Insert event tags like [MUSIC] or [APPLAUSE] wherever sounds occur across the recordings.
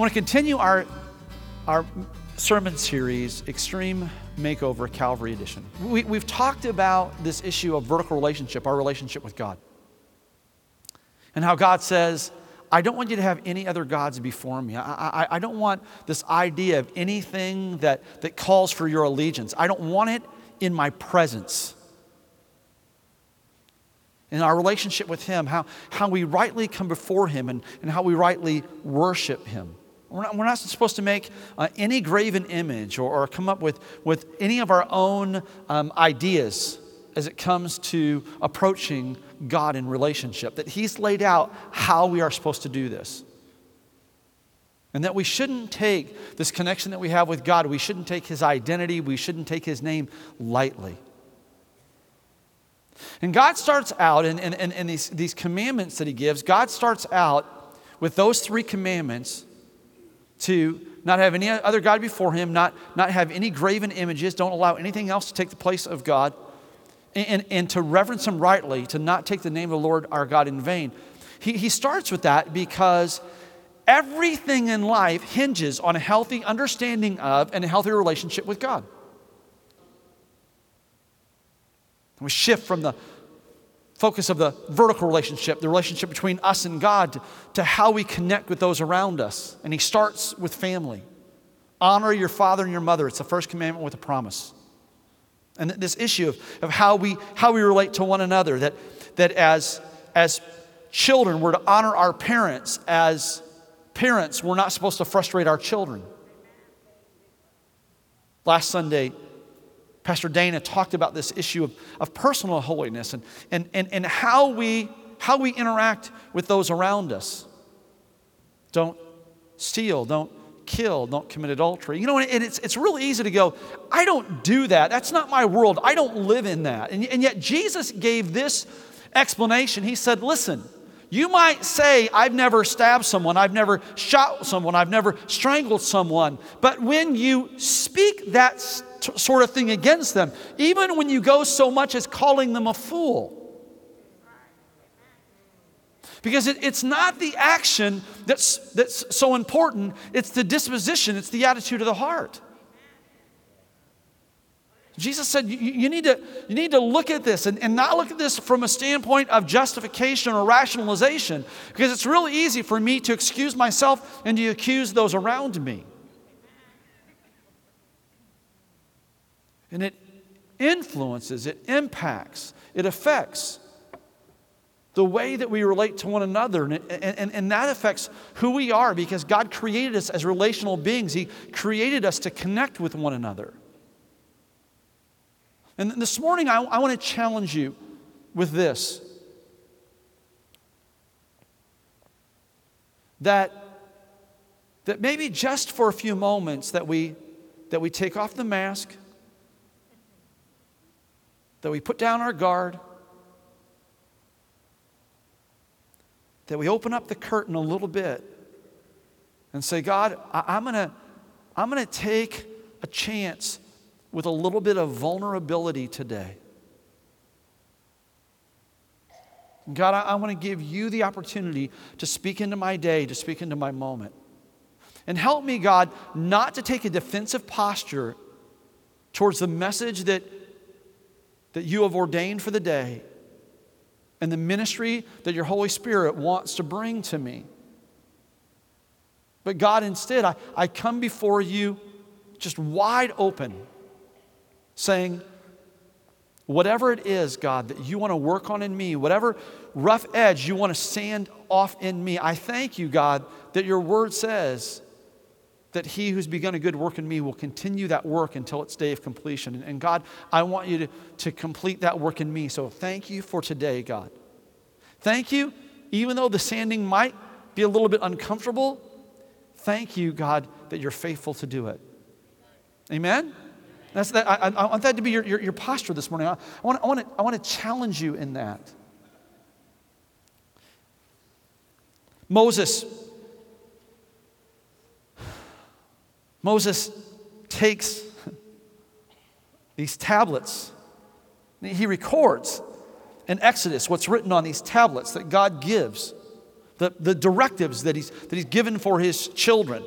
Want to continue our, our sermon series, Extreme Makeover Calvary Edition. We, we've talked about this issue of vertical relationship, our relationship with God, and how God says, I don't want you to have any other gods before me. I, I, I don't want this idea of anything that, that calls for your allegiance. I don't want it in my presence. In our relationship with Him, how, how we rightly come before Him and, and how we rightly worship Him. We're not, we're not supposed to make uh, any graven image or, or, come up with, with any of our own um, ideas as it comes to approaching God in relationship. That He's laid out how we are supposed to do this. And that we shouldn't take this connection that we have with God, we shouldn't take His identity, we shouldn't take His name lightly. And God starts out in, in, in, in these, these commandments that He gives, God starts out with those three commandments to not have any other God before him, not, not have any graven images, don't allow anything else to take the place of God, and, and to reverence him rightly, to not take the name of the Lord our God in vain. He, he starts with that because everything in life hinges on a healthy understanding of and a healthy relationship with God. We shift from the focus of the vertical relationship, the relationship between us and God, to, how we connect with those around us. And he starts with family. Honor your father and your mother. It's the first commandment with a promise. And this issue of, of how, we, how we relate to one another, that, that as, as children, we're to honor our parents. As parents, we're not supposed to frustrate our children. Last Sunday, Pastor Dana talked about this issue of, of personal holiness and, and, and, and how, we, how we interact with those around us. Don't steal, don't kill, don't commit adultery. You know, and it's, it's really easy to go, I don't do that. That's not my world. I don't live in that. And, and yet Jesus gave this explanation. He said, Listen, you might say, I've never stabbed someone, I've never shot someone, I've never strangled someone. But when you speak that t- sort of thing against them, even when you go so much as calling them a fool. Because it, it's not the action that's, that's so important, it's the disposition, it's the attitude of the heart. Jesus said, you, you, need, to, you need to look at this and, and not look at this from a standpoint of justification or rationalization, because it's really easy for me to excuse myself and to accuse those around me. And it influences, it impacts, it affects the way that we relate to one another. And, and, and that affects who we are because God created us as relational beings. He created us to connect with one another. And this morning, I, I want to challenge you with this that, that maybe just for a few moments that we, that we take off the mask that we put down our guard, that we open up the curtain a little bit and say, God, I, am going to I'm going to take a chance with a little bit of vulnerability today. God, I, I want to give you the opportunity to speak into my day, to speak into my moment. And help me, God, not to take a defensive posture towards the message that that you have ordained for the day and the ministry that your Holy Spirit wants to bring to me. But God, instead, I, I come before you just wide open, saying, Whatever it is, God, that you want to work on in me, whatever rough edge you want to sand off in me, I thank you, God, that your word says that he who's begun a good work in me will continue that work until its day of completion. And God, I want you to, to complete that work in me. So thank you for today, God. Thank you, even though the sanding might be a little bit uncomfortable, thank you, God, that you're faithful to do it. Amen? That's that, I, I want that to be your, your, your posture this morning. I, I, want, I, want to, I want to challenge you in that. Moses Moses takes these tablets, he records in Exodus what's written on these tablets that God gives the, the directives that he's, that he's given for his children.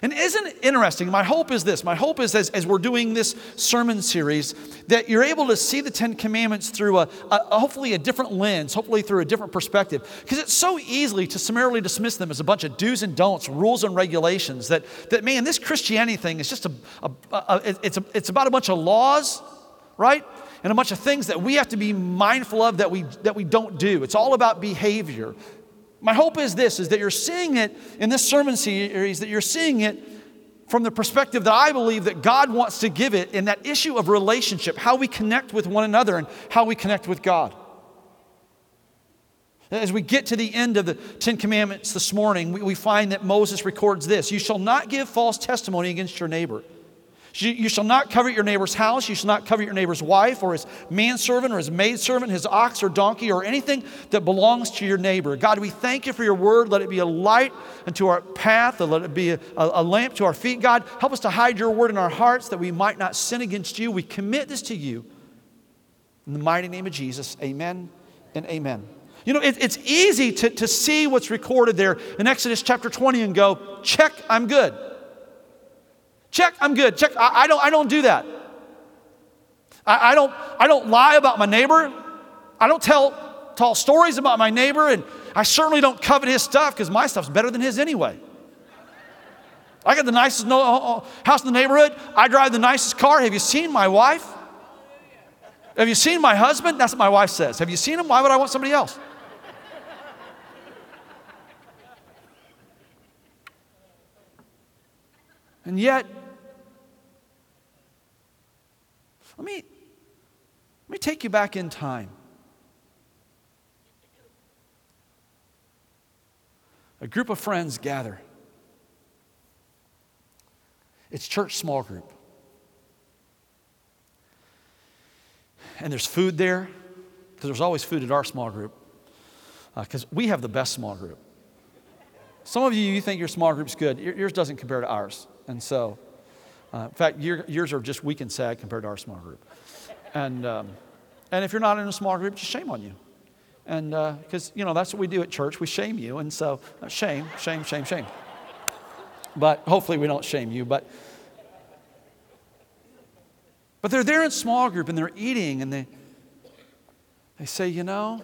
And isn't it interesting? My hope is this. My hope is as, as we're doing this sermon series, that you're able to see the Ten Commandments through a, a hopefully a different lens, hopefully through a different perspective. Because it's so easily to summarily dismiss them as a bunch of do's and don'ts, rules and regulations, that, that man, this Christianity thing is just a, a, a it's, a it's about a bunch of laws, right? And a bunch of things that we have to be mindful of that we, that we don't do. It's all about behavior. My hope is this is that you're seeing it in this sermon series that you're seeing it from the perspective that I believe that God wants to give it in that issue of relationship, how we connect with one another and how we connect with God. As we get to the end of the Ten Commandments this morning, we, we find that Moses records this You shall not give false testimony against your neighbor. You shall not covet your neighbor's house. You shall not covet your neighbor's wife or his manservant or his maidservant, his ox or donkey or anything that belongs to your neighbor. God, we thank you for your word. Let it be a light unto our path. and Let it be a, a lamp to our feet. God, help us to hide your word in our hearts that we might not sin against you. We commit this to you. In the mighty name of Jesus, amen and amen. You know, it, it's easy to, to see what's recorded there in Exodus chapter 20 and go, check, I'm good. Check, I'm good. Check, I, I don't, I don't do that. I, I, don't, I don't lie about my neighbor. I don't tell tall stories about my neighbor, and I certainly don't covet his stuff because my stuff's better than his anyway. I got the nicest house in the neighborhood. I drive the nicest car. Have you seen my wife? Have you seen my husband? That's what my wife says. Have you seen him? Why would I want somebody else? And yet, let me, let me take you back in time. A group of friends gather. It's church small group. And there's food there, because there's always food at our small group, because uh, we have the best small group. Some of you, you think your small group's good. Yours doesn't compare to ours. And so, uh, in fact, your, yours are just weak and sad compared to our small group. And, um, and if you're not in a small group, just shame on you. And because, uh, you know, that's what we do at church. We shame you. And so, uh, shame, shame, shame, shame. But hopefully we don't shame you. But, but they're there in small group and they're eating and they, they say, you know,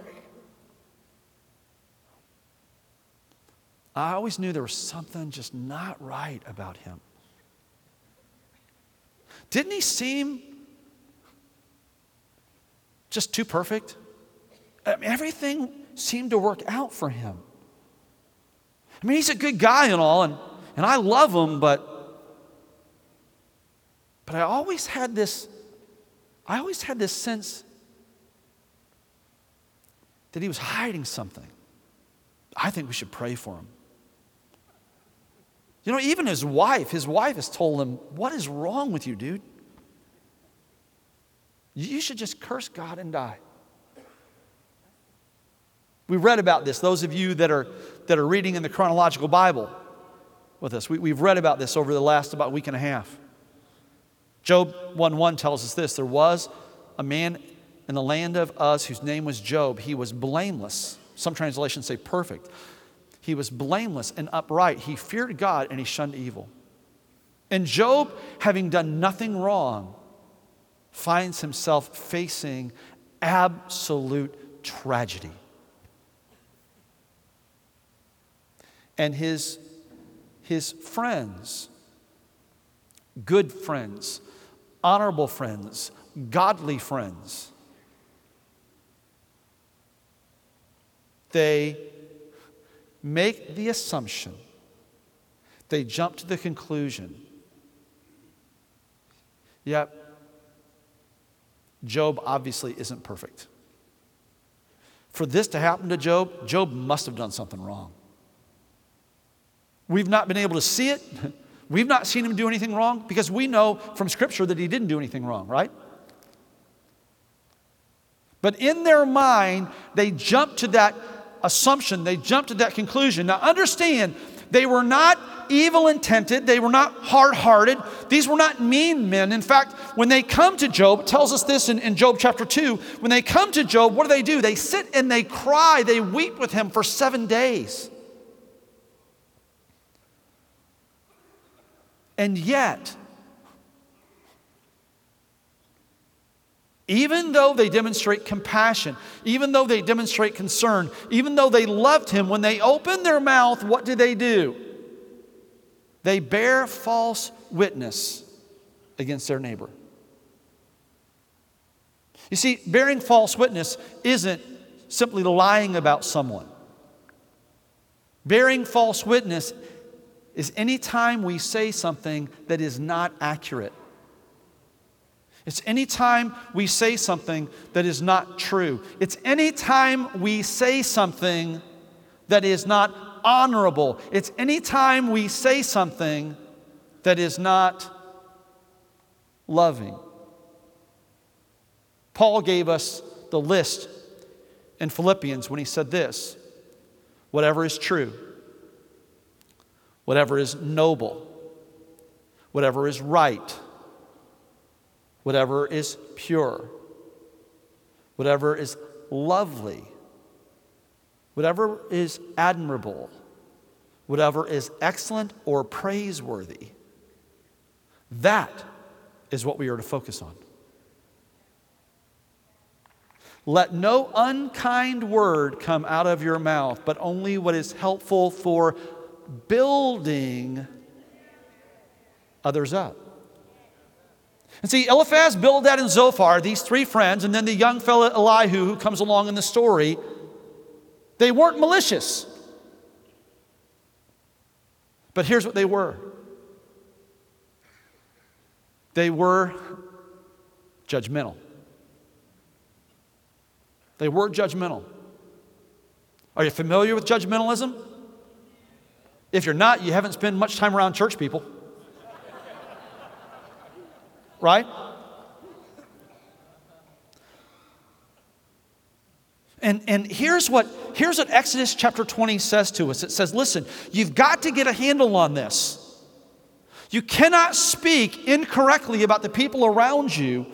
I always knew there was something just not right about him. Didn't he seem just too perfect? I mean, everything seemed to work out for him. I mean, he's a good guy and all, and, and I love him, but but I always had this, I always had this sense that he was hiding something. I think we should pray for him. You know, even his wife, his wife has told him, What is wrong with you, dude? You should just curse God and die. We read about this. Those of you that are, that are reading in the chronological Bible with us, we, we've read about this over the last about week and a half. Job 1 1 tells us this there was a man in the land of Uz whose name was Job. He was blameless. Some translations say perfect. He was blameless and upright. He feared God and he shunned evil. And Job, having done nothing wrong, finds himself facing absolute tragedy. And his, his friends, good friends, honorable friends, godly friends, they make the assumption, they jump to the conclusion yep, Job obviously isn't perfect. For this to happen to Job, Job must have done something wrong. We've not been able to see it. [LAUGHS] We've not seen him do anything wrong because we know from Scripture that he didn't do anything wrong, right? But in their mind, they jump to that assumption, they jump to that conclusion. Now, understand They were not evil intended, they were not hard hearted, these were not mean men. In fact, when they come to Job, tells us this in, in Job chapter 2. When they come to Job, what do they do? They sit and they cry, they weep with him for seven days. And yet, even though they demonstrate compassion, even though they demonstrate concern, even though they loved him, when they open their mouth, what do they do? They bear false witness against their neighbor. You see, bearing false witness isn't simply lying about someone. Bearing false witness is any time we say something that is not accurate. It's any time we say something that is not true. It's any time we say something that is not honorable. It's any time we say something that is not loving. Paul gave us the list in Philippians when he said this whatever is true, whatever is noble, whatever is right, whatever is pure, whatever is lovely, whatever is admirable, whatever is excellent or praiseworthy. That is what we are to focus on. Let no unkind word come out of your mouth, but only what is helpful for building others up. And see, Eliphaz, Bildad, and Zophar, these three friends, and then the young fellow Elihu who comes along in the story, they weren't malicious. But here's what they were they were judgmental. They were judgmental. Are you familiar with judgmentalism? If you're not, you haven't spent much time around church people. Right? And, and here's, what, here's what Exodus chapter 20 says to us it says, listen, you've got to get a handle on this. You cannot speak incorrectly about the people around you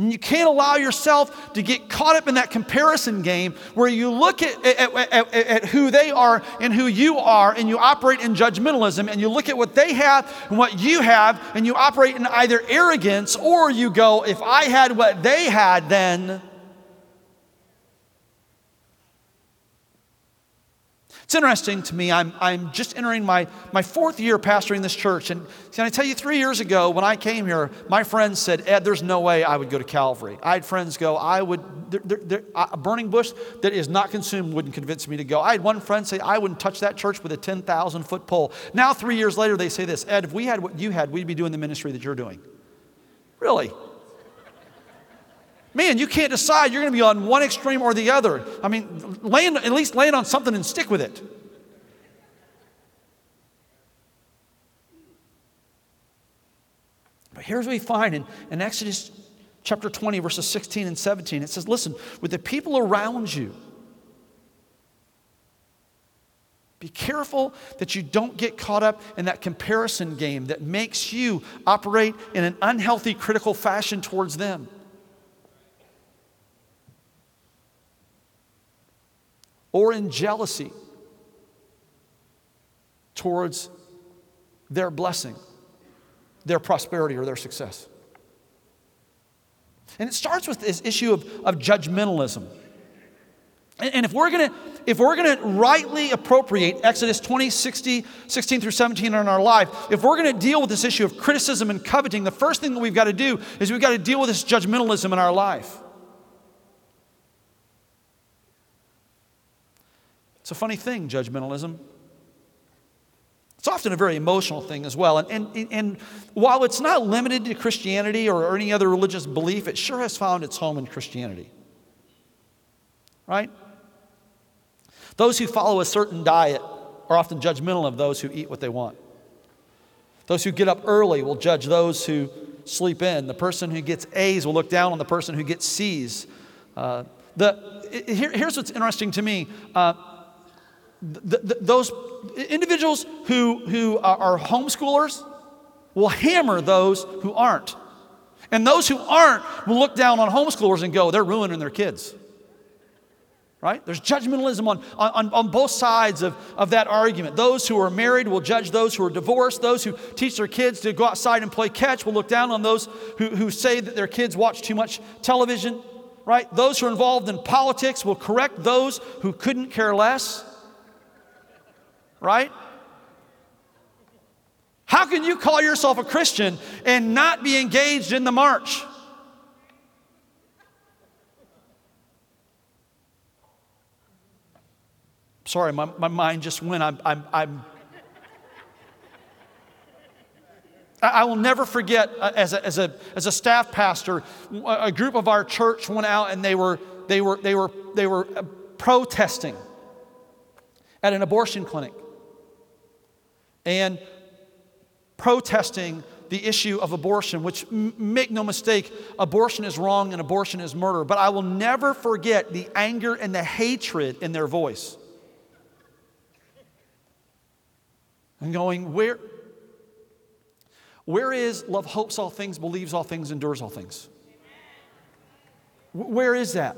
and you can't allow yourself to get caught up in that comparison game where you look at, at, at, at, who they are and who you are, and you operate in judgmentalism, and you look at what they have and what you have, and you operate in either arrogance or you go, if I had what they had, then It's interesting to me. I'm, I'm just entering my, my fourth year pastoring this church. And can I tell you, three years ago when I came here, my friends said, Ed, there's no way I would go to Calvary. I had friends go, I would, a burning bush that is not consumed wouldn't convince me to go. I had one friend say, I wouldn't touch that church with a 10,000 foot pole. Now, three years later, they say this Ed, if we had what you had, we'd be doing the ministry that you're doing. Really? Man, you can't decide. You're going to be on one extreme or the other. I mean, land, at least land on something and stick with it. But here's what we find in, in Exodus chapter 20, verses 16 and 17. It says, Listen, with the people around you, be careful that you don't get caught up in that comparison game that makes you operate in an unhealthy, critical fashion towards them. Or in jealousy towards their blessing, their prosperity, or their success. And it starts with this issue of, of judgmentalism. And, and if we're gonna if we're gonna rightly appropriate Exodus 20, 60, 16 through 17 in our life, if we're gonna deal with this issue of criticism and coveting, the first thing that we've got to do is we've got to deal with this judgmentalism in our life. It's a funny thing, judgmentalism. It's often a very emotional thing as well. And, and, and while it's not limited to Christianity or any other religious belief, it sure has found its home in Christianity. Right? Those who follow a certain diet are often judgmental of those who eat what they want. Those who get up early will judge those who sleep in. The person who gets A's will look down on the person who gets C's. Uh, the, here, here's what's interesting to me. Uh, th- th- those individuals who, who are homeschoolers will hammer those who aren't. And those who aren't will look down on homeschoolers and go, they're ruining their kids. Right? There's judgmentalism on, on, on both sides of, of that argument. Those who are married will judge those who are divorced. Those who teach their kids to go outside and play catch will look down on those who, who say that their kids watch too much television. Right? Those who are involved in politics will correct those who couldn't care less. Right? How can you call yourself a Christian and not be engaged in the march? Sorry, my, my mind just went. I'm, I'm, I'm I will never forget, uh, as a, as, a, as a staff pastor, a group of our church went out and they were, they were, they were, they were uh, protesting at an abortion clinic. And protesting the issue of abortion, which, m- make no mistake, abortion is wrong and abortion is murder. But I will never forget the anger and the hatred in their voice. And going, where, where is love hopes all things, believes all things, endures all things? Where is that?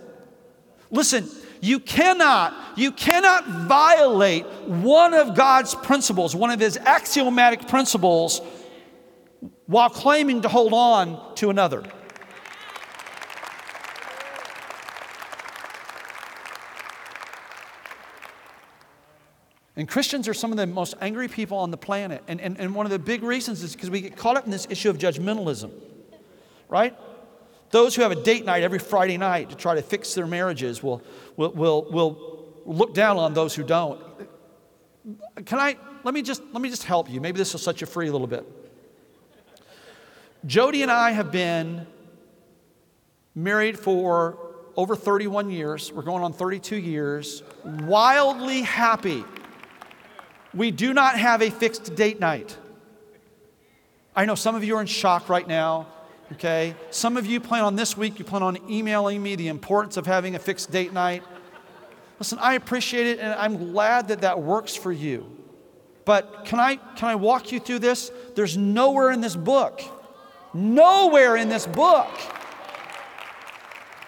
Listen, you cannot, you cannot violate one of God's principles, one of his axiomatic principles, while claiming to hold on to another. And Christians are some of the most angry people on the planet. And, and, and one of the big reasons is because we get caught up in this issue of judgmentalism, right? Those who have a date night every Friday night to try to fix their marriages will, will, will, will look down on those who don't. Can I, let me just, let me just help you. Maybe this will set you free a little bit. Jody and I have been married for over 31 years. We're going on 32 years. Wildly happy. We do not have a fixed date night. I know some of you are in shock right now okay? Some of you plan on this week, you plan on emailing me the importance of having a fixed date night. Listen, I appreciate it and I'm glad that that works for you. But can I, can I walk you through this? There's nowhere in this book, nowhere in this book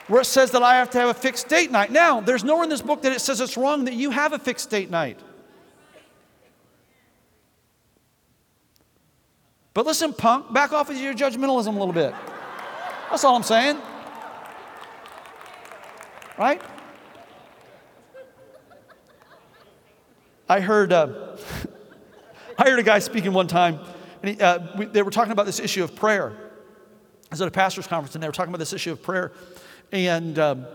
where it says that I have to have a fixed date night. Now, there's nowhere in this book that it says it's wrong that you have a fixed date night. But listen, punk, back off of your judgmentalism a little bit. That's all I'm saying. Right? I heard, uh, [LAUGHS] I heard a guy speaking one time, and he, uh, we, they were talking about this issue of prayer. I was at a pastor's conference, and they were talking about this issue of prayer, and um,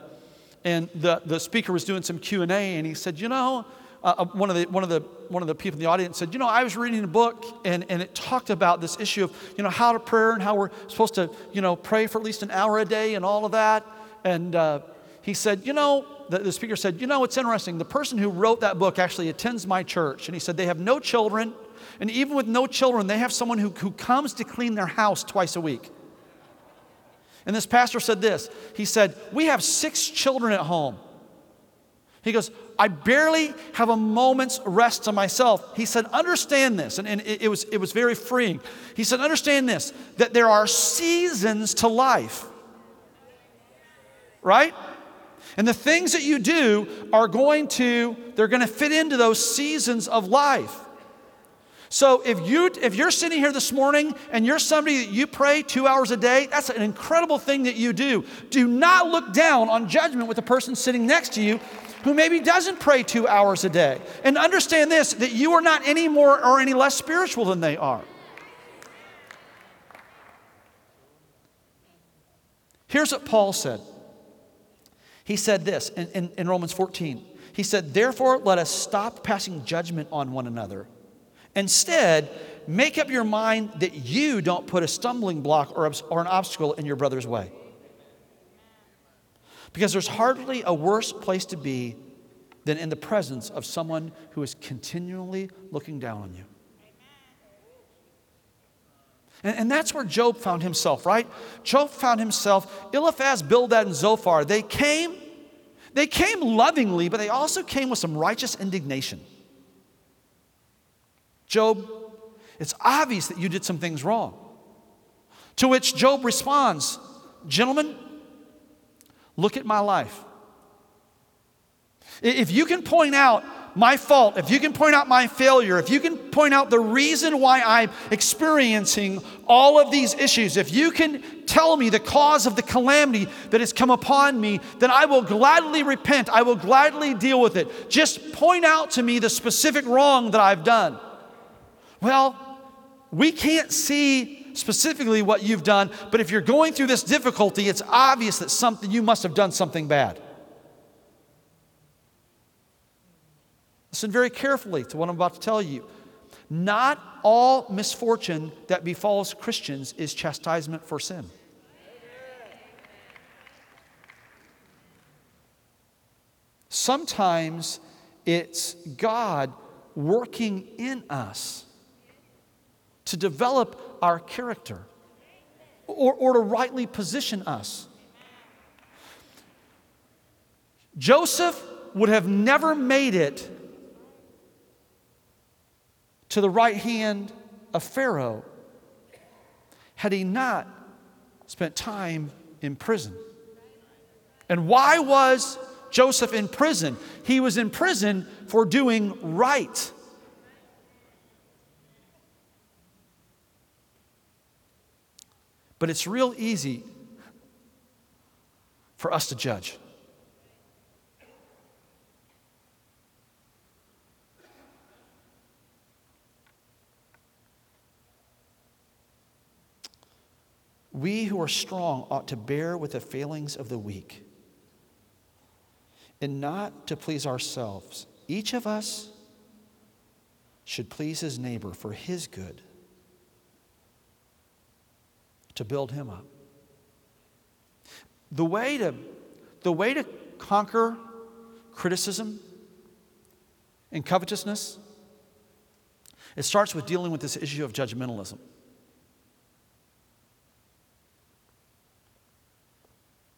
and the, the speaker was doing some Q and A, and he said, you know, uh, uh, one, of the, one, of the, one of the people in the audience said, You know, I was reading a book and, and it talked about this issue of, you know, how to pray and how we're supposed to, you know, pray for at least an hour a day and all of that. And uh, he said, You know, the, the speaker said, You know, it's interesting. The person who wrote that book actually attends my church. And he said, They have no children. And even with no children, they have someone who, who comes to clean their house twice a week. And this pastor said this He said, We have six children at home. He goes, I barely have a moment's rest to myself. He said, Understand this. And, and it, it, was, it was very freeing. He said, Understand this that there are seasons to life, right? And the things that you do are going to, they're going to fit into those seasons of life. So if you if you're sitting here this morning and you're somebody that you pray 2 hours a day, that's an incredible thing that you do. Do not look down on judgment with the person sitting next to you who maybe doesn't pray 2 hours a day. And understand this that you are not any more or any less spiritual than they are. Here's what Paul said. He said this in, in, in Romans 14. He said, Therefore, let us stop passing judgment on one another Instead, make up your mind that you don't put a stumbling block or, or an obstacle in your brother's way. Because there's hardly a worse place to be than in the presence of someone who is continually looking down on you. And, and, that's where Job found himself, right? Job found himself, Eliphaz, Bildad, and Zophar. They came They came lovingly, but they also came with some righteous indignation. Job, it's obvious that you did some things wrong. To which Job responds, Gentlemen, look at my life. If you can point out my fault, if you can point out my failure, if you can point out the reason why I'm experiencing all of these issues, if you can tell me the cause of the calamity that has come upon me, then I will gladly repent. I will gladly deal with it. Just point out to me the specific wrong that I've done. Well, we can't see specifically what you've done, but if you're going through this difficulty, it's obvious that something you must have done something bad. Listen very carefully to what I'm about to tell you. Not all misfortune that befalls Christians is chastisement for sin. Sometimes it's God working in us to develop our character or, or to rightly position us. Joseph would have never made it to the right hand of Pharaoh had he not spent time in prison. And why was Joseph in prison? He was in prison for doing right. But it's real easy for us to judge. We who are strong ought to bear with the failings of the weak and not to please ourselves. Each of us should please his neighbor for his good, to build him up. The way to, the way to conquer criticism and covetousness, it starts with dealing with this issue of judgmentalism.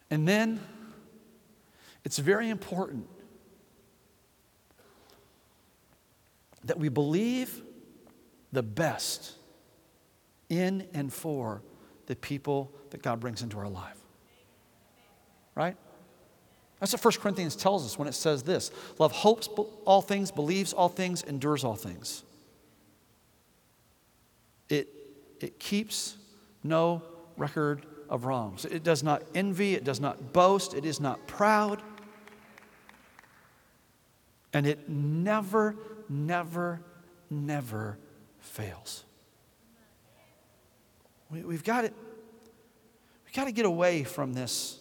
And then it's very important that we believe the best in and for the people that God brings into our life. Right? That's what 1 Corinthians tells us when it says this love hopes all things, believes all things, endures all things. It, it keeps no record of wrongs. It does not envy, it does not boast, it is not proud. And it never, never, never fails. We, have got it. We've got to get away from this,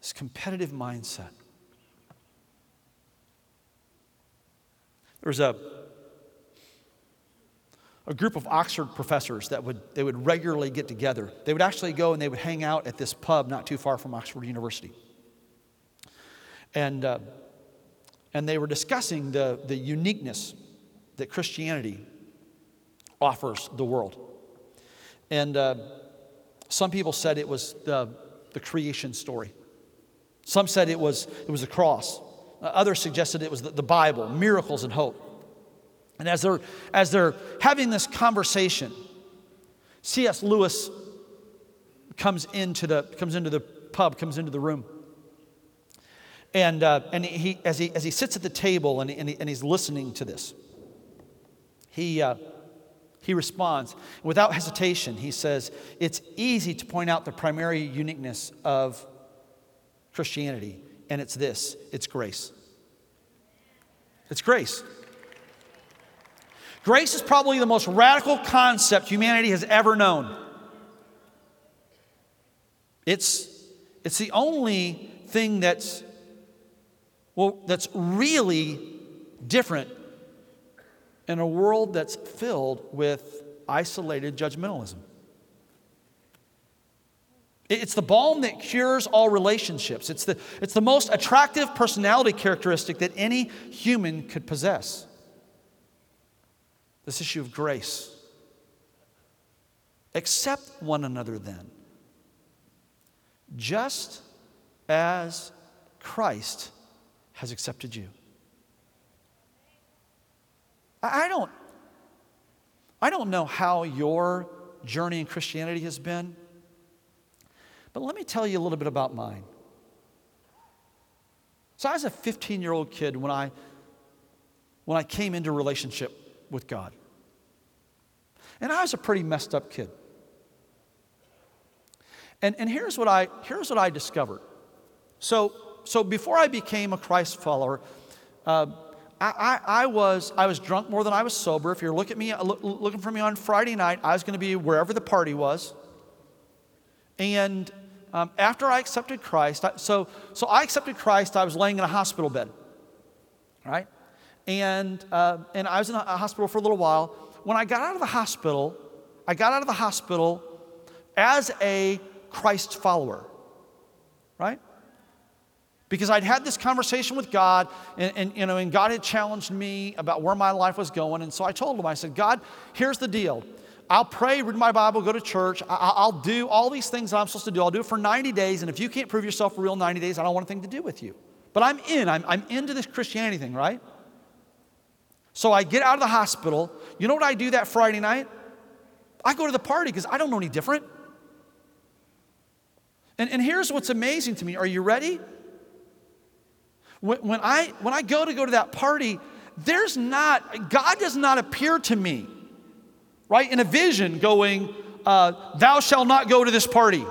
this competitive mindset. There was a a group of Oxford professors that would, they would regularly get together. They would actually go and they would hang out at this pub not too far from Oxford University. And, uh, and they were discussing the, the uniqueness that Christianity offers the world. And uh, some people said it was the, the creation story. Some said it was, it was the cross. Others suggested it was the, the Bible, miracles and hope. And as they're, as they're having this conversation, C.S. Lewis comes into the, comes into the pub, comes into the room. And, uh, and he, as, he, as he sits at the table and, and, he, and he's listening to this, he, uh, he responds. Without hesitation, he says, It's easy to point out the primary uniqueness of Christianity, and it's this it's grace. It's grace. Grace is probably the most radical concept humanity has ever known. It's, it's the only thing that's, well, that's really different in a world that's filled with isolated judgmentalism. It's the balm that cures all relationships. It's the, it's the most attractive personality characteristic that any human could possess this issue of grace. Accept one another then, just as Christ has accepted you. I don't, I don't know how your journey in Christianity has been, but let me tell you a little bit about mine. So I was a 15 year old kid when I, when I came into relationship with God. And I was a pretty messed up kid. And, and here's, what I, here's what I discovered. So, so before I became a Christ follower, uh, I, I, was, I was drunk more than I was sober. If you're looking, at me, look, looking for me on Friday night, I was going to be wherever the party was. And um, after I accepted Christ, I, so, so I accepted Christ, I was laying in a hospital bed, right? And, uh, and I was in a hospital for a little while. When I got out of the hospital, I got out of the hospital as a Christ follower, right? Because I'd had this conversation with God, and, and, you know, and God had challenged me about where my life was going. And so I told him, I said, God, here's the deal. I'll pray, read my Bible, go to church. I, will do all these things that I'm supposed to do. I'll do it for 90 days. And if you can't prove yourself for real 90 days, I don't want anything to do with you. But I'm in. I'm, I'm into this Christianity thing, right? So I get out of the hospital. You know what I do that Friday night? I go to the party because I don't know any different. And, and here's what's amazing to me. Are you ready? When, when, I, when I go to go to that party, there's not, God does not appear to me, right, in a vision going, uh, Thou shalt not go to this party.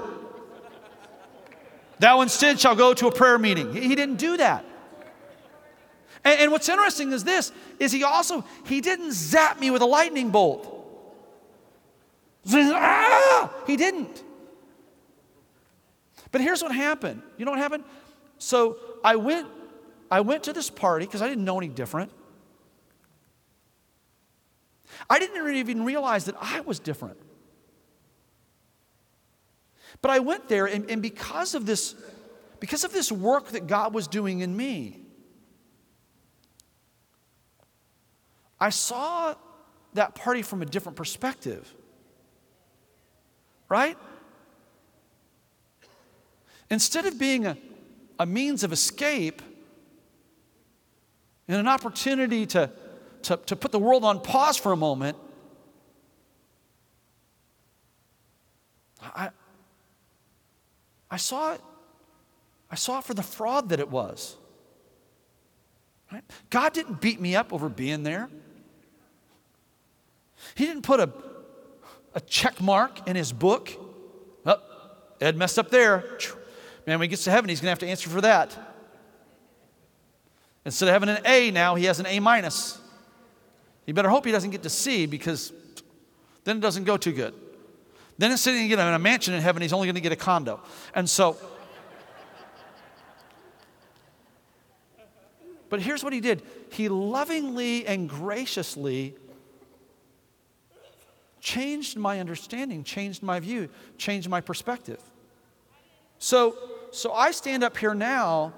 Thou instead shall go to a prayer meeting. He, didn't do that. And, and what's interesting is this, is he also, he didn't zap me with a lightning bolt. [LAUGHS] He didn't. But here's what happened. You know what happened? So I went, I went to this party because I didn't know any different. I didn't even realize that I was different. But I went there, and, and because of this, because of this work that God was doing in me, I saw that party from a different perspective. Right? Instead of being a, a means of escape and an opportunity to, to, to put the world on pause for a moment, I, I saw it. I saw it for the fraud that it was. Right? God didn't beat me up over being there. He didn't put a, a check mark in his book. Oh, Ed messed up there. Man, when he gets to heaven, he's going to have to answer for that. Instead of having an A now, he has an A minus. You better hope he doesn't get to C because then it doesn't go too good. Then instead of getting a mansion in heaven, he's only going to get a condo. And so, but here's what he did he lovingly and graciously changed my understanding, changed my view, changed my perspective. So, so I stand up here now.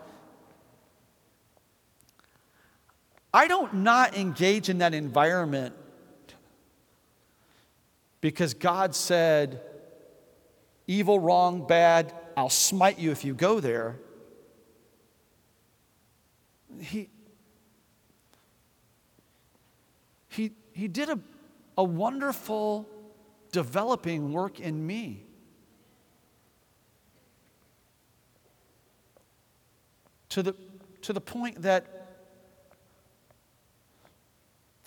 I don't not engage in that environment because God said, evil, wrong, bad, I'll smite you if you go there. He, he, he did a, a wonderful developing work in me. to the, to the point that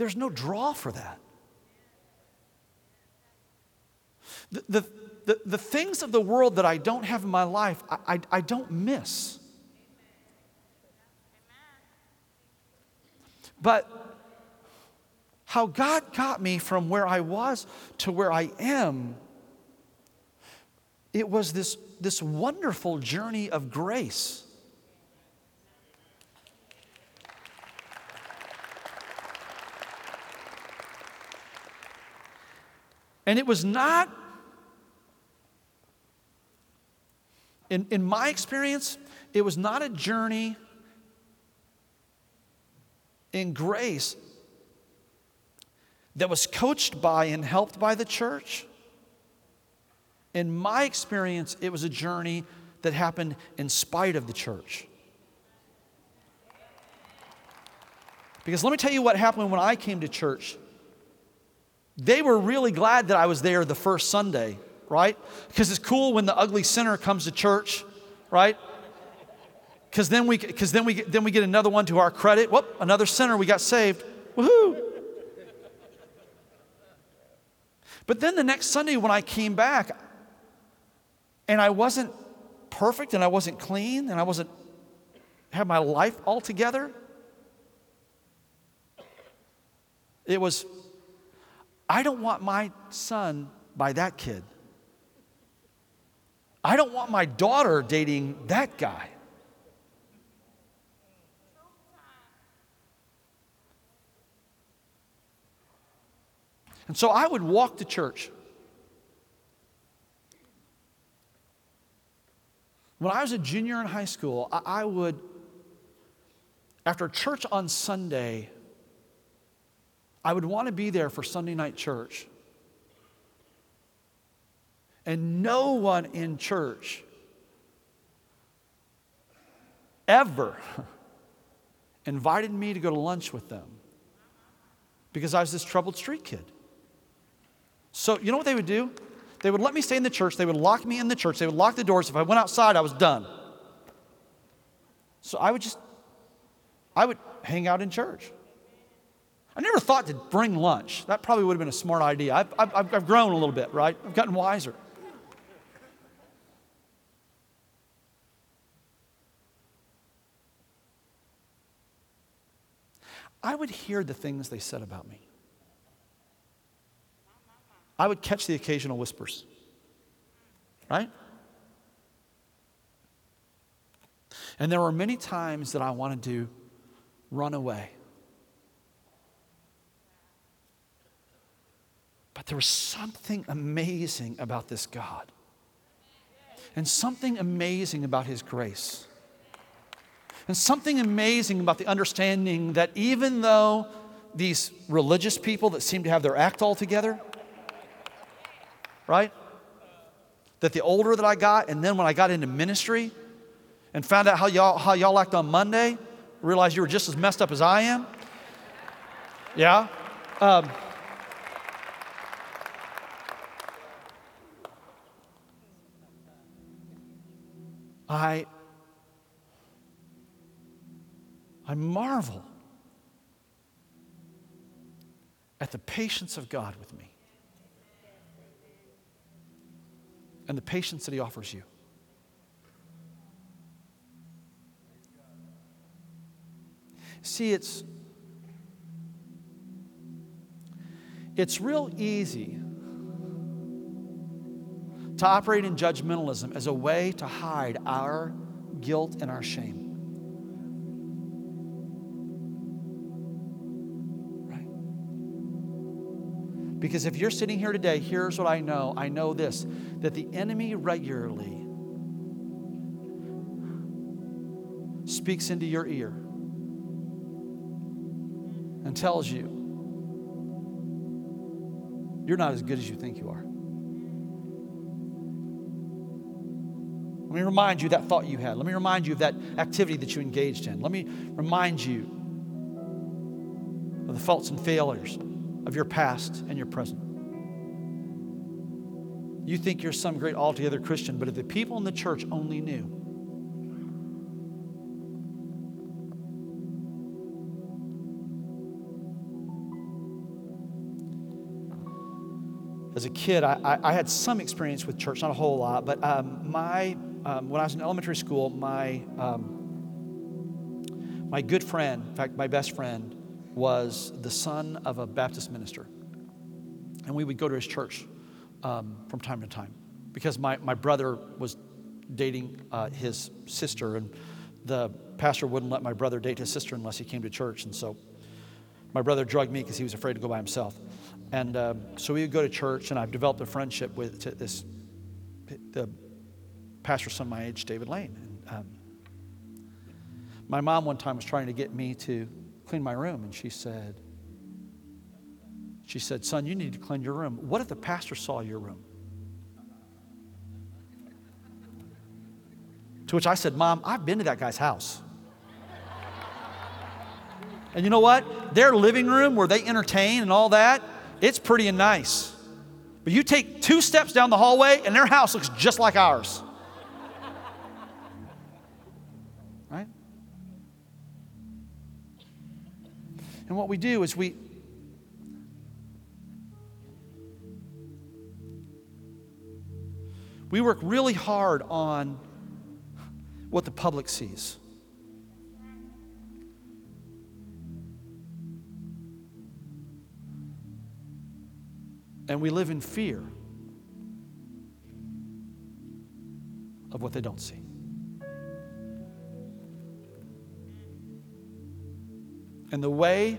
there's no draw for that. The, the, the, the, things of the world that I don't have in my life, I, I, I don't miss. But how God got me from where I was to where I am, it was this, this wonderful journey of grace. And it was not, in, in my experience, it was not a journey in grace that was coached by and helped by the church. In my experience, it was a journey that happened in spite of the church. Because let me tell you what happened when I came to church they were really glad that I was there the first Sunday, right? Because it's cool when the ugly sinner comes to church, right? Because then we, because then we, then we get another one to our credit. Whoop, another sinner, we got saved. Woohoo! But then the next Sunday when I came back, and I wasn't perfect, and I wasn't clean, and I wasn't had my life all together. It was, I don't want my son by that kid. I don't want my daughter dating that guy. And so I would walk to church. When I was a junior in high school, I, would, after church on Sunday, I would want to be there for Sunday night church. And no one in church ever [LAUGHS] invited me to go to lunch with them because I was this troubled street kid. So, you know what they would do? They would let me stay in the church. They would lock me in the church. They would lock the doors. If I went outside, I was done. So I would just, I would hang out in church. I never thought to bring lunch. That probably would have been a smart idea. I've, I've, I've grown a little bit, right? I've gotten wiser. I would hear the things they said about me. I would catch the occasional whispers. Right? And there were many times that I wanted to run away. But there was something amazing about this God, and something amazing about His grace, and something amazing about the understanding that even though these religious people that seem to have their act all together, right? That the older that I got, and then when I got into ministry and found out how y'all, how y'all act on Monday, realized you were just as messed up as I am. Yeah? Um, I, I marvel at the patience of God with me. and the patience that He offers you. See, it's, it's real easy to operate in judgmentalism as a way to hide our guilt and our shame. Right? Because if you're sitting here today, here's what I know I know this that the enemy regularly speaks into your ear and tells you you're not as good as you think you are. Let me remind you that thought you had. Let me remind you of that activity that you engaged in. Let me remind you of the faults and failures of your past and your present. You think you're some great altogether Christian, but if the people in the church only knew, as a kid, I, I, had some experience with church, not a whole lot, but um, my, um, when I was in elementary school, my, um, my good friend, in fact, my best friend, was the son of a Baptist minister. And we would go to his church um, from time to time because my, my brother was dating uh, his sister, and the pastor wouldn't let my brother date his sister unless he came to church. And so my brother drugged me because he was afraid to go by himself. And um, so we would go to church, and I've developed a friendship with this the pastor's son my age, David Lane. And, um, my mom one time was trying to get me to clean my room. And she said, she said, son, you need to clean your room. What if the pastor saw your room? To which I said, Mom, I've been to that guy's house. And you know what? Their living room where they entertain and all that, it's pretty and nice. But you take two steps down the hallway and their house looks just like ours. And what we do is we we work really hard on what the public sees. And we live in fear of what they don't see. And the way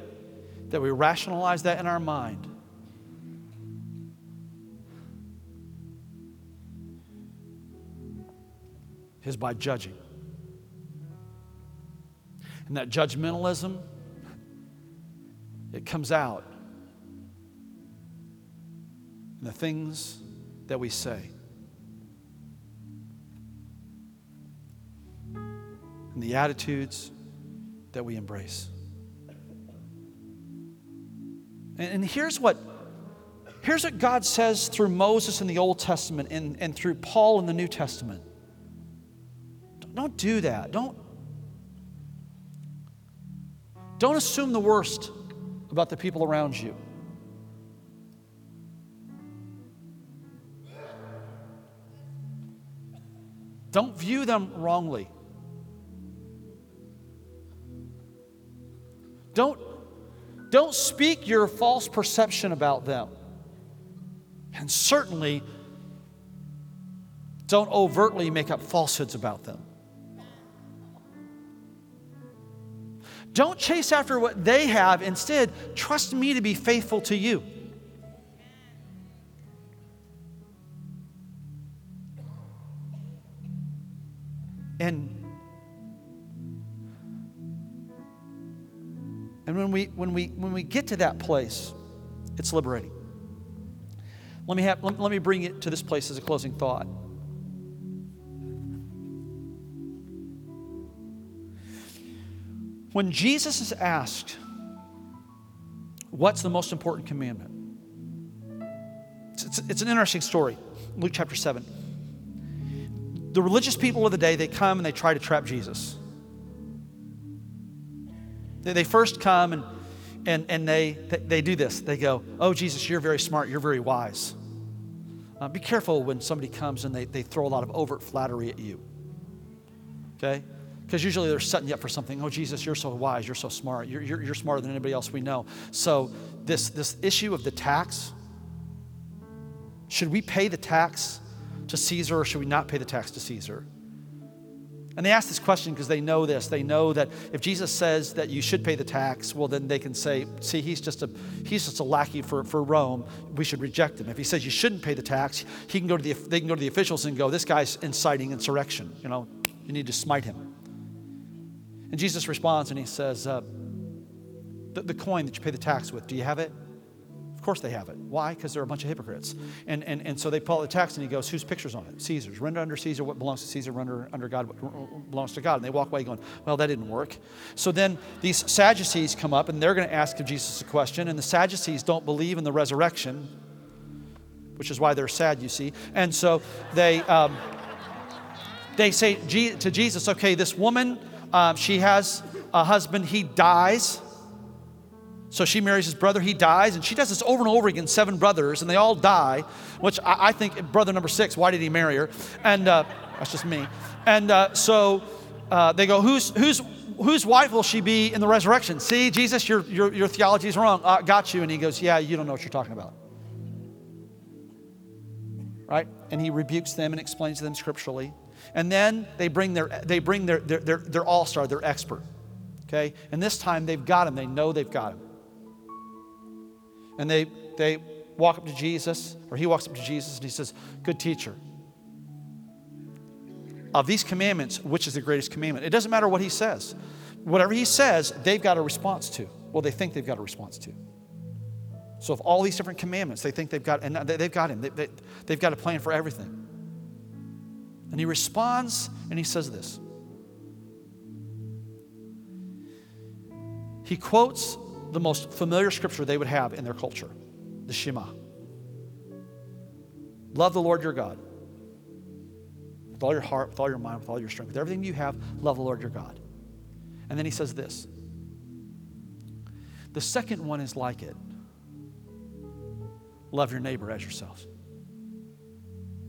that we rationalize that in our mind is by judging. And that judgmentalism, it comes out in the things that we say. And the attitudes that we embrace. And, here's what here's what God says through Moses in the Old Testament and, and through Paul in the New Testament. Don't do that. Don't, don't assume the worst about the people around you. Don't view them wrongly. Don't, don't speak your false perception about them. And certainly, don't overtly make up falsehoods about them. Don't chase after what they have. Instead, trust me to be faithful to you. And and when we when we when we get to that place, it's liberating. Let me have let, let me bring it to this place as a closing thought. When Jesus is asked, What's the most important commandment? It's, it's, it's, an interesting story. Luke chapter 7. The religious people of the day, they come and they try to trap Jesus. They, first come and, and, and they, they, they, do this. They go, Oh, Jesus, you're very smart, you're very wise. Uh, be careful when somebody comes and they, they throw a lot of overt flattery at you. Okay? Because usually they're setting you up for something. Oh, Jesus, you're so wise. You're so smart. You're, you're, you're smarter than anybody else we know. So, this, this issue of the tax should we pay the tax to Caesar or should we not pay the tax to Caesar? And they ask this question because they know this. They know that if Jesus says that you should pay the tax, well, then they can say, see, he's just a, he's just a lackey for, for Rome. We should reject him. If he says you shouldn't pay the tax, he can go to the, they can go to the officials and go, this guy's inciting insurrection. You know, you need to smite him. And Jesus responds and he says, uh, the, the coin that you pay the tax with, do you have it? Of course they have it. Why? Because they're a bunch of hypocrites. And, and, and so they pull out the tax and he goes, Whose picture's on it? Caesar's. Render under Caesar what belongs to Caesar, render under God what belongs to God. And they walk away going, Well, that didn't work. So then these Sadducees come up and they're going to ask Jesus a question. And the Sadducees don't believe in the resurrection, which is why they're sad, you see. And so they, um, they say to Jesus, Okay, this woman um, she has a husband, he dies. So she marries his brother, he dies, and she does this over and over again, seven brothers, and they all die, which I, I think brother number six, why did he marry her? And uh, that's just me. And uh, so uh, they go, who's, who's, whose wife will she be in the resurrection? See, Jesus, your, your, your theology is wrong. Uh, got you. And he goes, yeah, you don't know what you're talking about. Right? And he rebukes them and explains to them scripturally. And then they bring their, they bring their, their, their, their all star, their expert. Okay? And this time they've got him. They know they've got him. And they, they walk up to Jesus, or he walks up to Jesus and he says, Good teacher. Of these commandments, which is the greatest commandment? It doesn't matter what he says. Whatever he says, they've got a response to. Well, they think they've got a response to. So, if all these different commandments, they think they've got, and they've got him, they, they, they've got a plan for everything. And he responds and he says this he quotes the most familiar scripture they would have in their culture the Shema. Love the Lord your God with all your heart, with all your mind, with all your strength, with everything you have, love the Lord your God. And then he says this the second one is like it love your neighbor as yourself.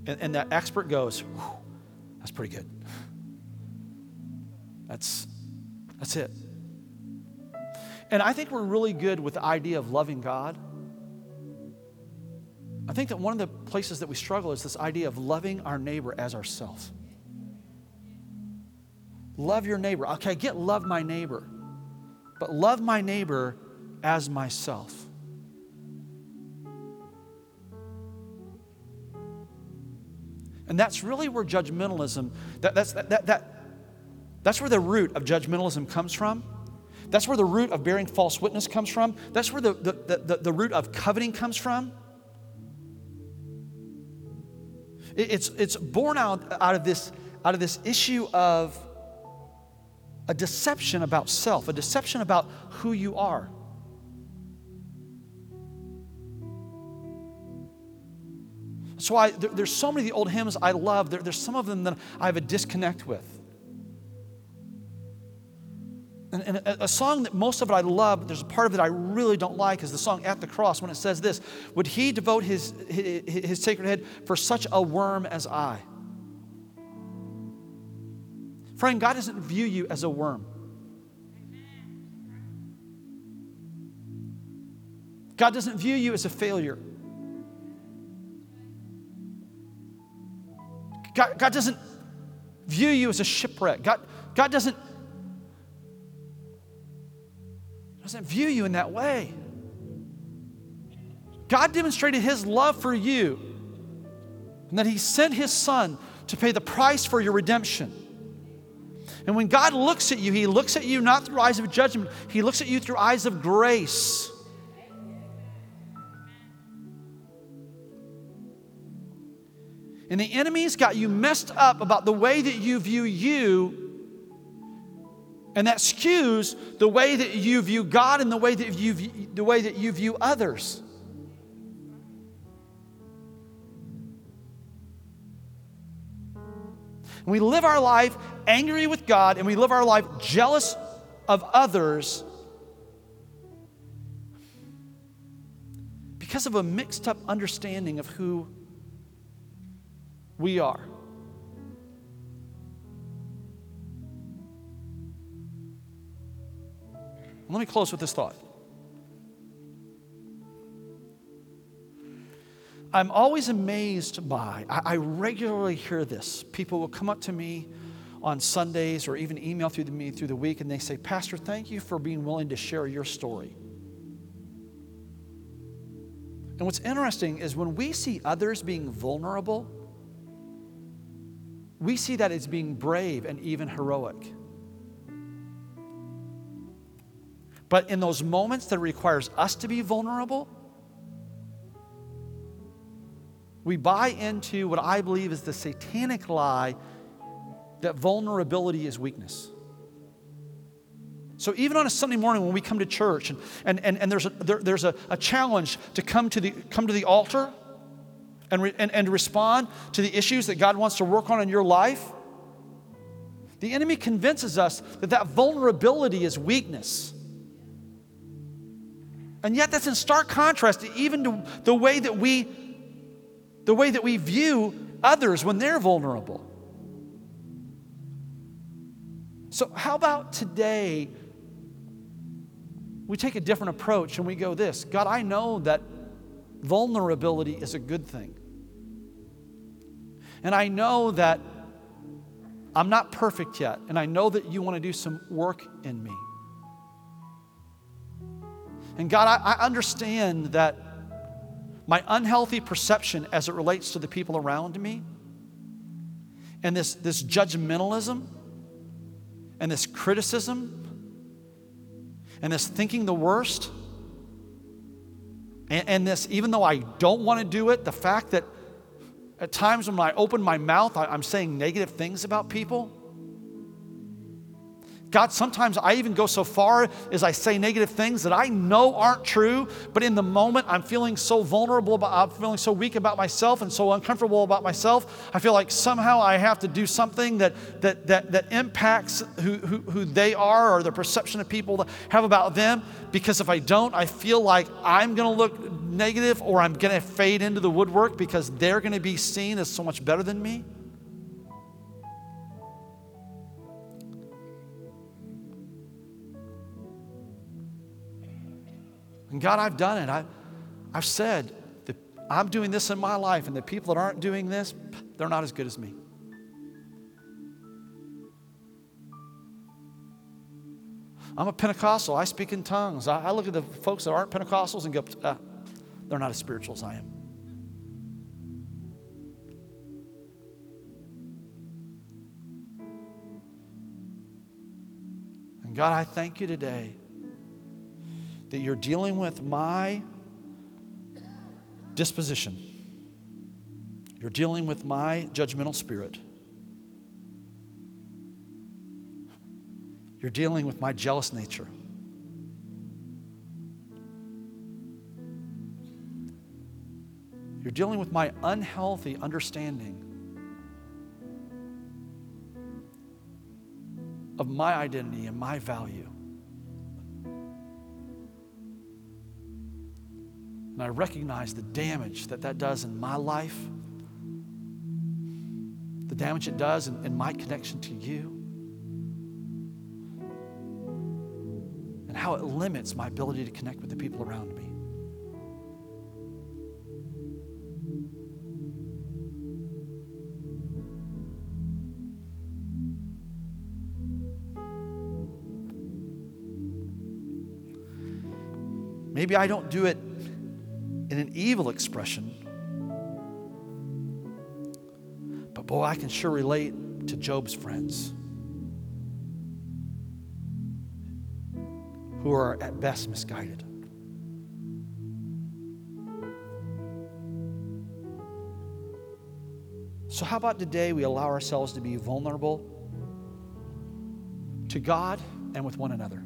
And, and that expert goes, that's pretty good. [LAUGHS] That's, that's it. And I think we're really good with the idea of loving God. I think that one of the places that we struggle is this idea of loving our neighbor as ourselves. Love your neighbor. Okay, I get love my neighbor, but love my neighbor as myself. And that's really where judgmentalism, that, that's, that, that, that, that's where the root of judgmentalism comes from. That's where the root of bearing false witness comes from. That's where the, the, the, the root of coveting comes from. It's, it's born out, out, of this, out of this issue of a deception about self, a deception about who you are. That's why there, there's so many of the old hymns I love. There, there's some of them that I have a disconnect with. And, and a, a, song that most of it I love, there's a part of it I really don't like, is the song At the Cross when it says this Would he devote his, his, his sacred head for such a worm as I? Friend, God doesn't view you as a worm. God doesn't view you as a failure. God, God doesn't view you as a shipwreck. God, God doesn't doesn't view you in that way. God demonstrated his love for you and that he sent his son to pay the price for your redemption. And when God looks at you, he looks at you not through eyes of judgment, he looks at you through eyes of grace. And the enemy's got you messed up about the way that you view you and that skews the way that you view God and the way that you view, the way that you view others. we live our life angry with God and we live our life jealous of others because of a mixed up understanding of who we are. Let me close with this thought. I'm always amazed by, I, I, regularly hear this. People will come up to me on Sundays or even email through me through the week and they say, Pastor, thank you for being willing to share your story. And what's interesting is when we see others being vulnerable, we see that as being brave and even heroic. But in those moments that requires us to be vulnerable, we buy into what I believe is the satanic lie that vulnerability is weakness. So even on a Sunday morning when we come to church and, and, and, and there's, a, there, there's a, a challenge to come to the, come to the altar and, re, and, and respond to the issues that God wants to work on in your life, the enemy convinces us that that vulnerability is weakness. And yet that's in stark contrast to even to the way that we the way that we view others when they're vulnerable. So how about today we take a different approach and we go this, God, I know that vulnerability is a good thing. And I know that I'm not perfect yet, and I know that you want to do some work in me. And God, I, I understand that my unhealthy perception as it relates to the people around me and this, this judgmentalism and this criticism and this thinking the worst and, and this, even though I don't want to do it, the fact that at times when I open my mouth, I, I'm saying negative things about people. God, sometimes I even go so far as I say negative things that I know aren't true, but in the moment I'm feeling so vulnerable, about, I'm feeling so weak about myself and so uncomfortable about myself. I feel like somehow I have to do something that, that, that, that impacts who, who, who they are or the perception of people have about them, because if I don't, I feel like I'm going to look negative or I'm going to fade into the woodwork because they're going to be seen as so much better than me. And God, I've done it. I, I've said that I'm doing this in my life, and the people that aren't doing this, they're not as good as me. I'm a Pentecostal. I speak in tongues. I, I look at the folks that aren't Pentecostals and go, ah, they're not as spiritual as I am. And God, I thank you today that you're dealing with my disposition. You're dealing with my judgmental spirit. You're dealing with my jealous nature. You're dealing with my unhealthy understanding of my identity and my value. And I recognize the damage that that does in my life, the damage it does in, in my connection to you, and how it limits my ability to connect with the people around me. Maybe I don't do it in an evil expression. But boy, I can sure relate to Job's friends who are at best misguided. So, how about today we allow ourselves to be vulnerable to God and with one another?